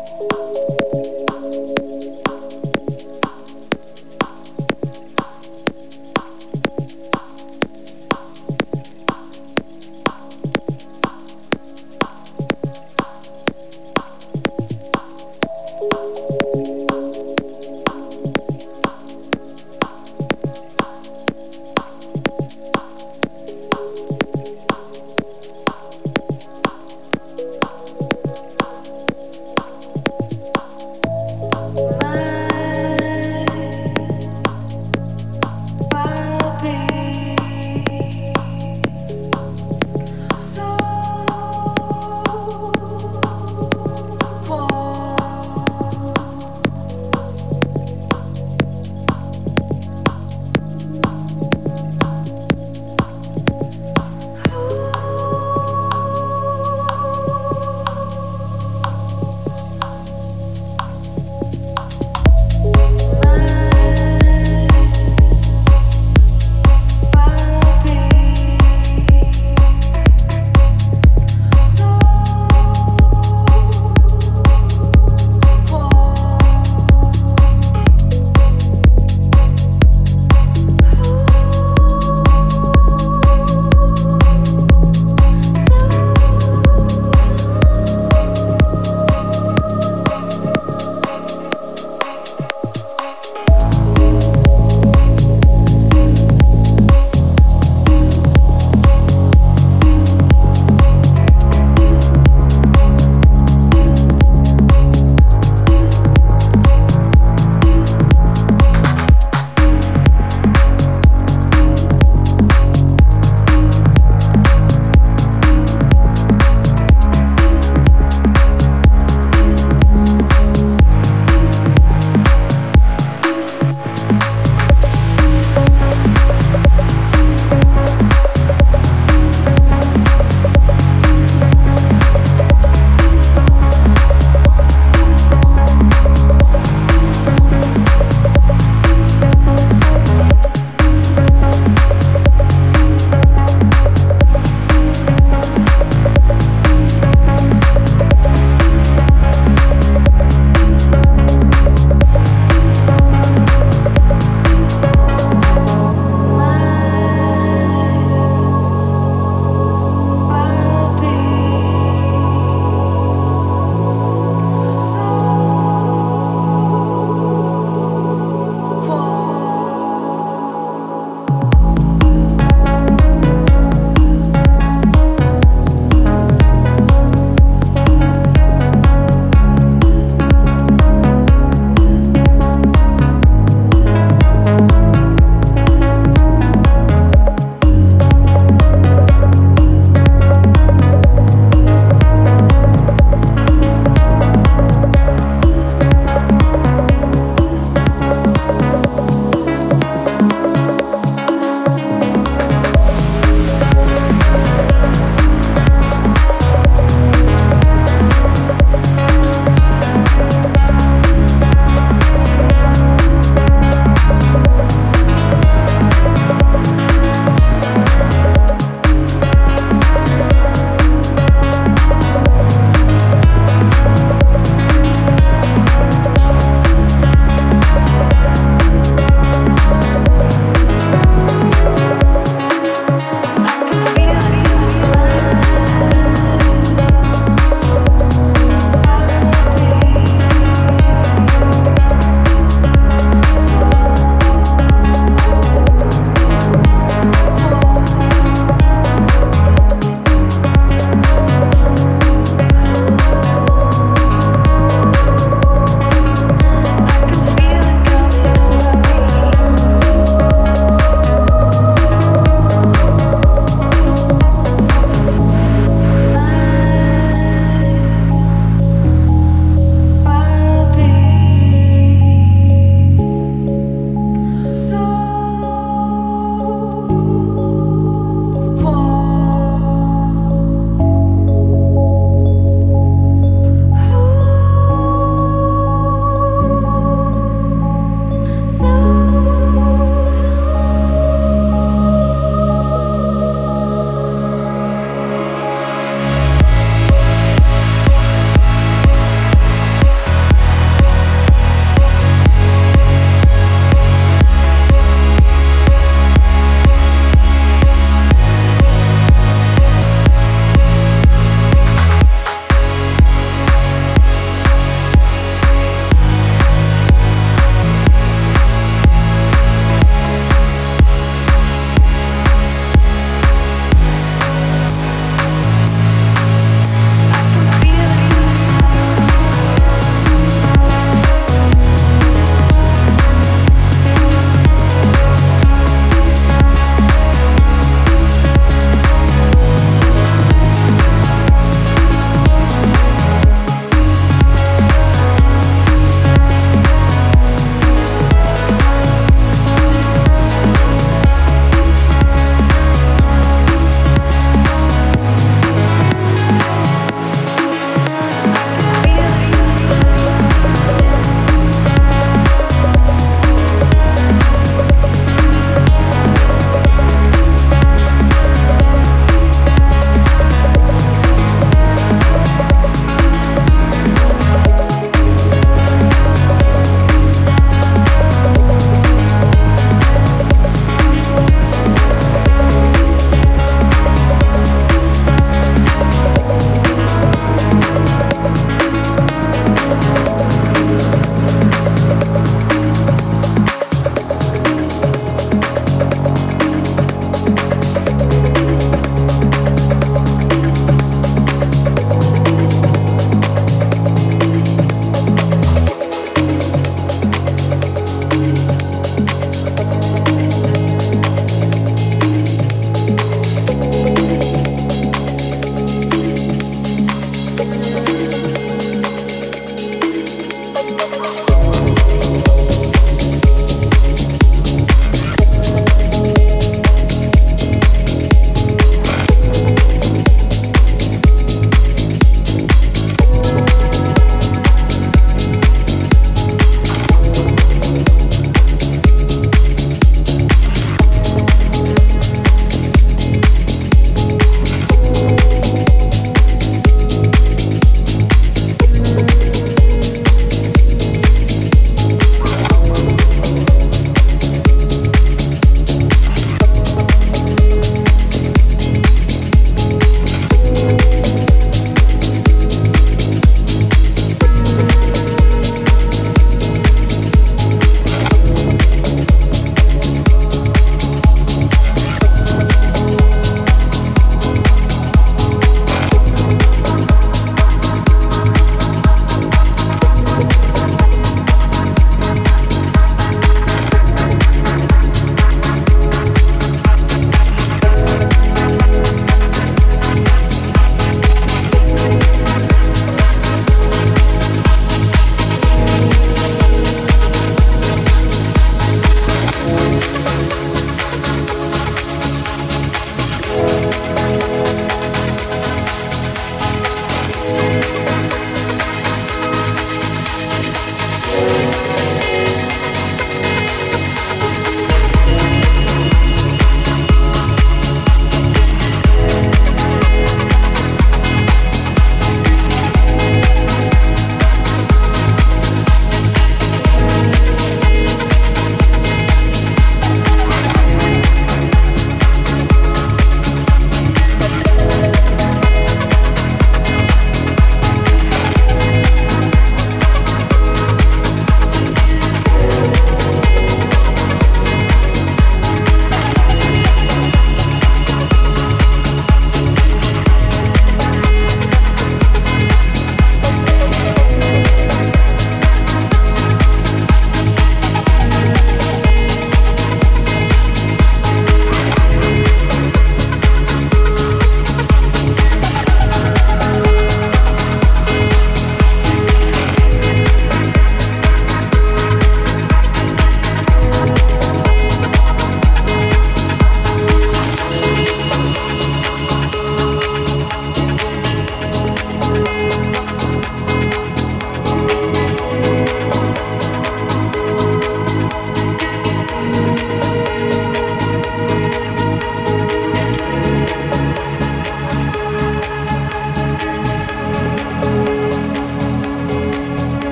Bye.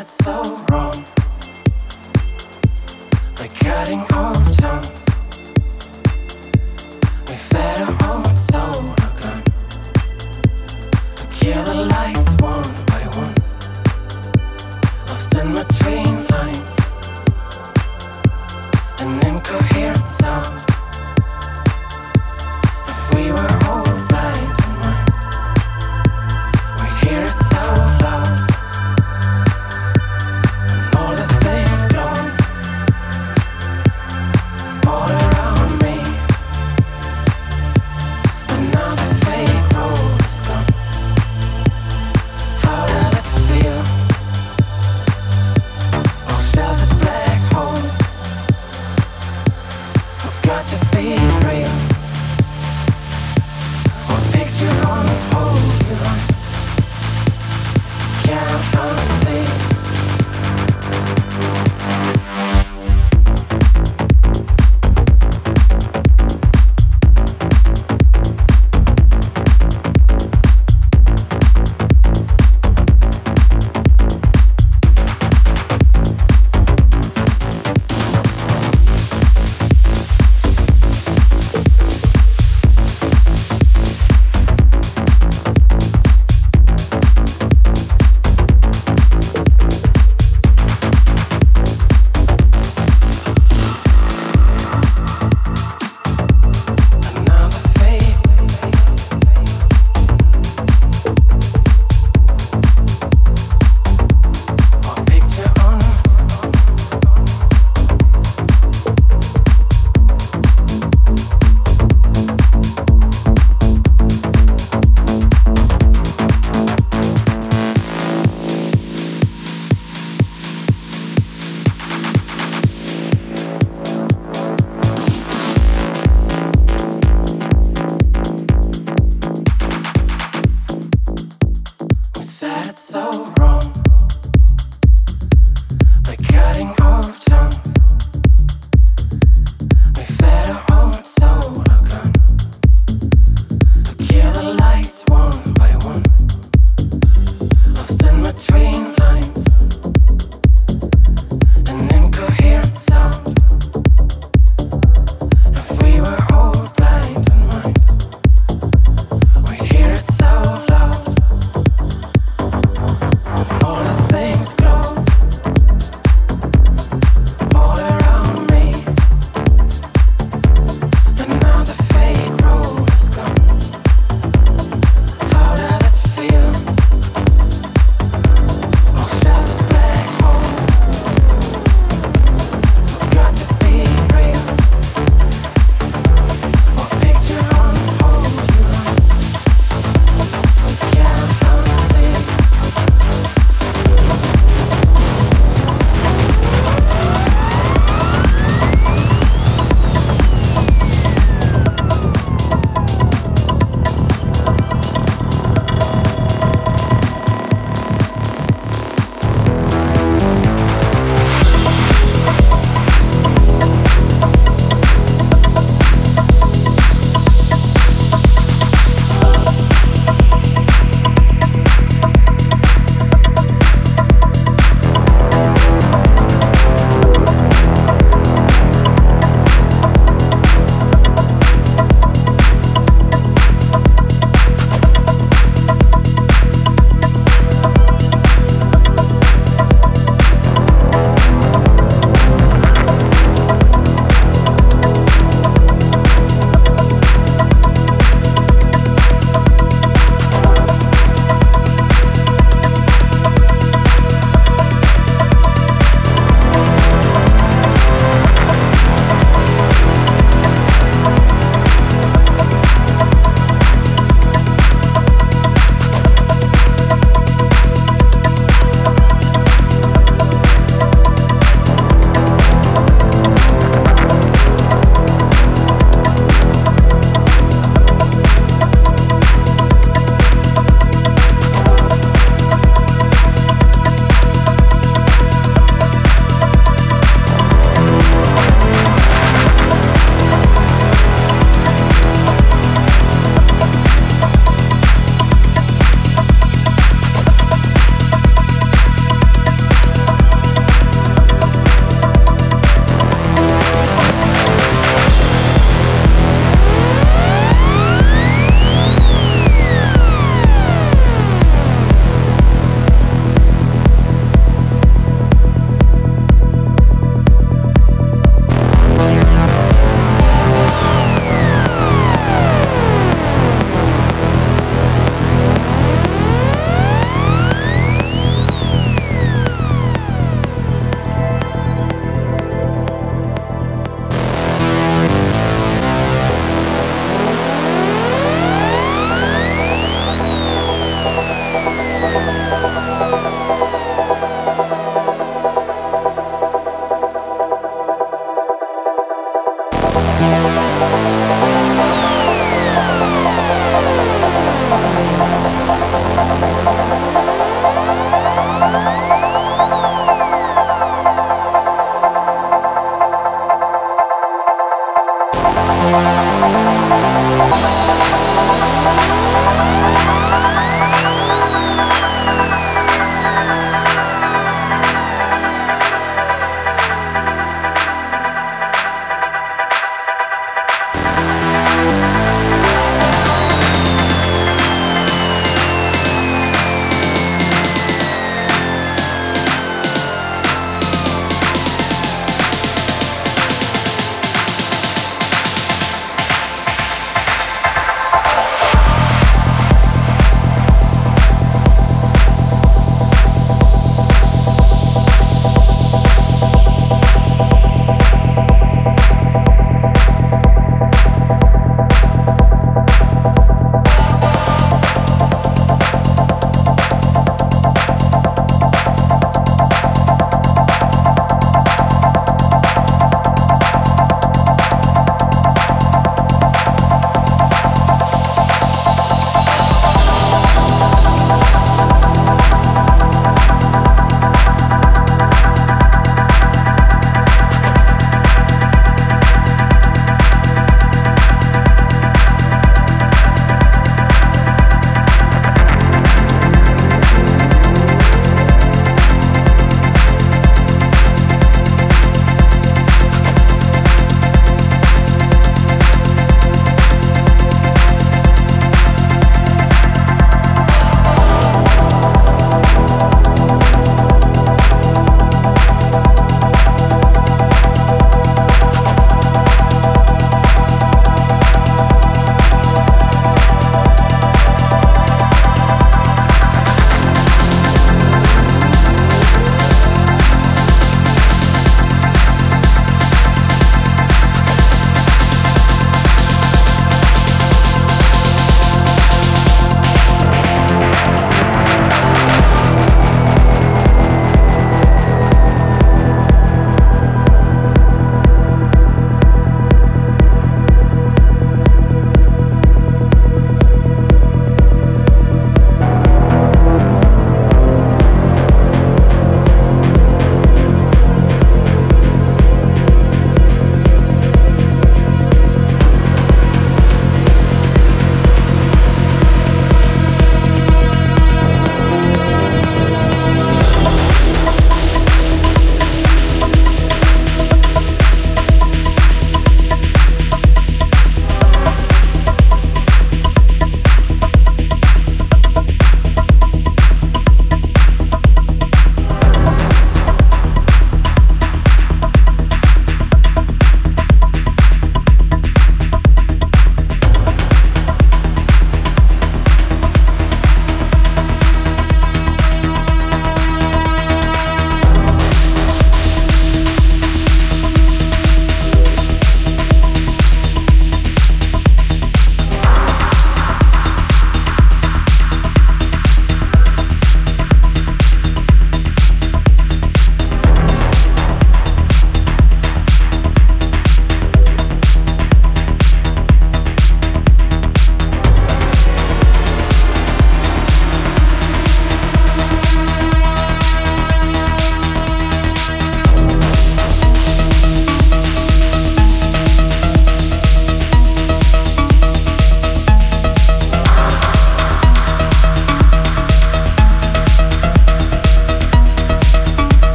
it's so wrong. Like cutting off.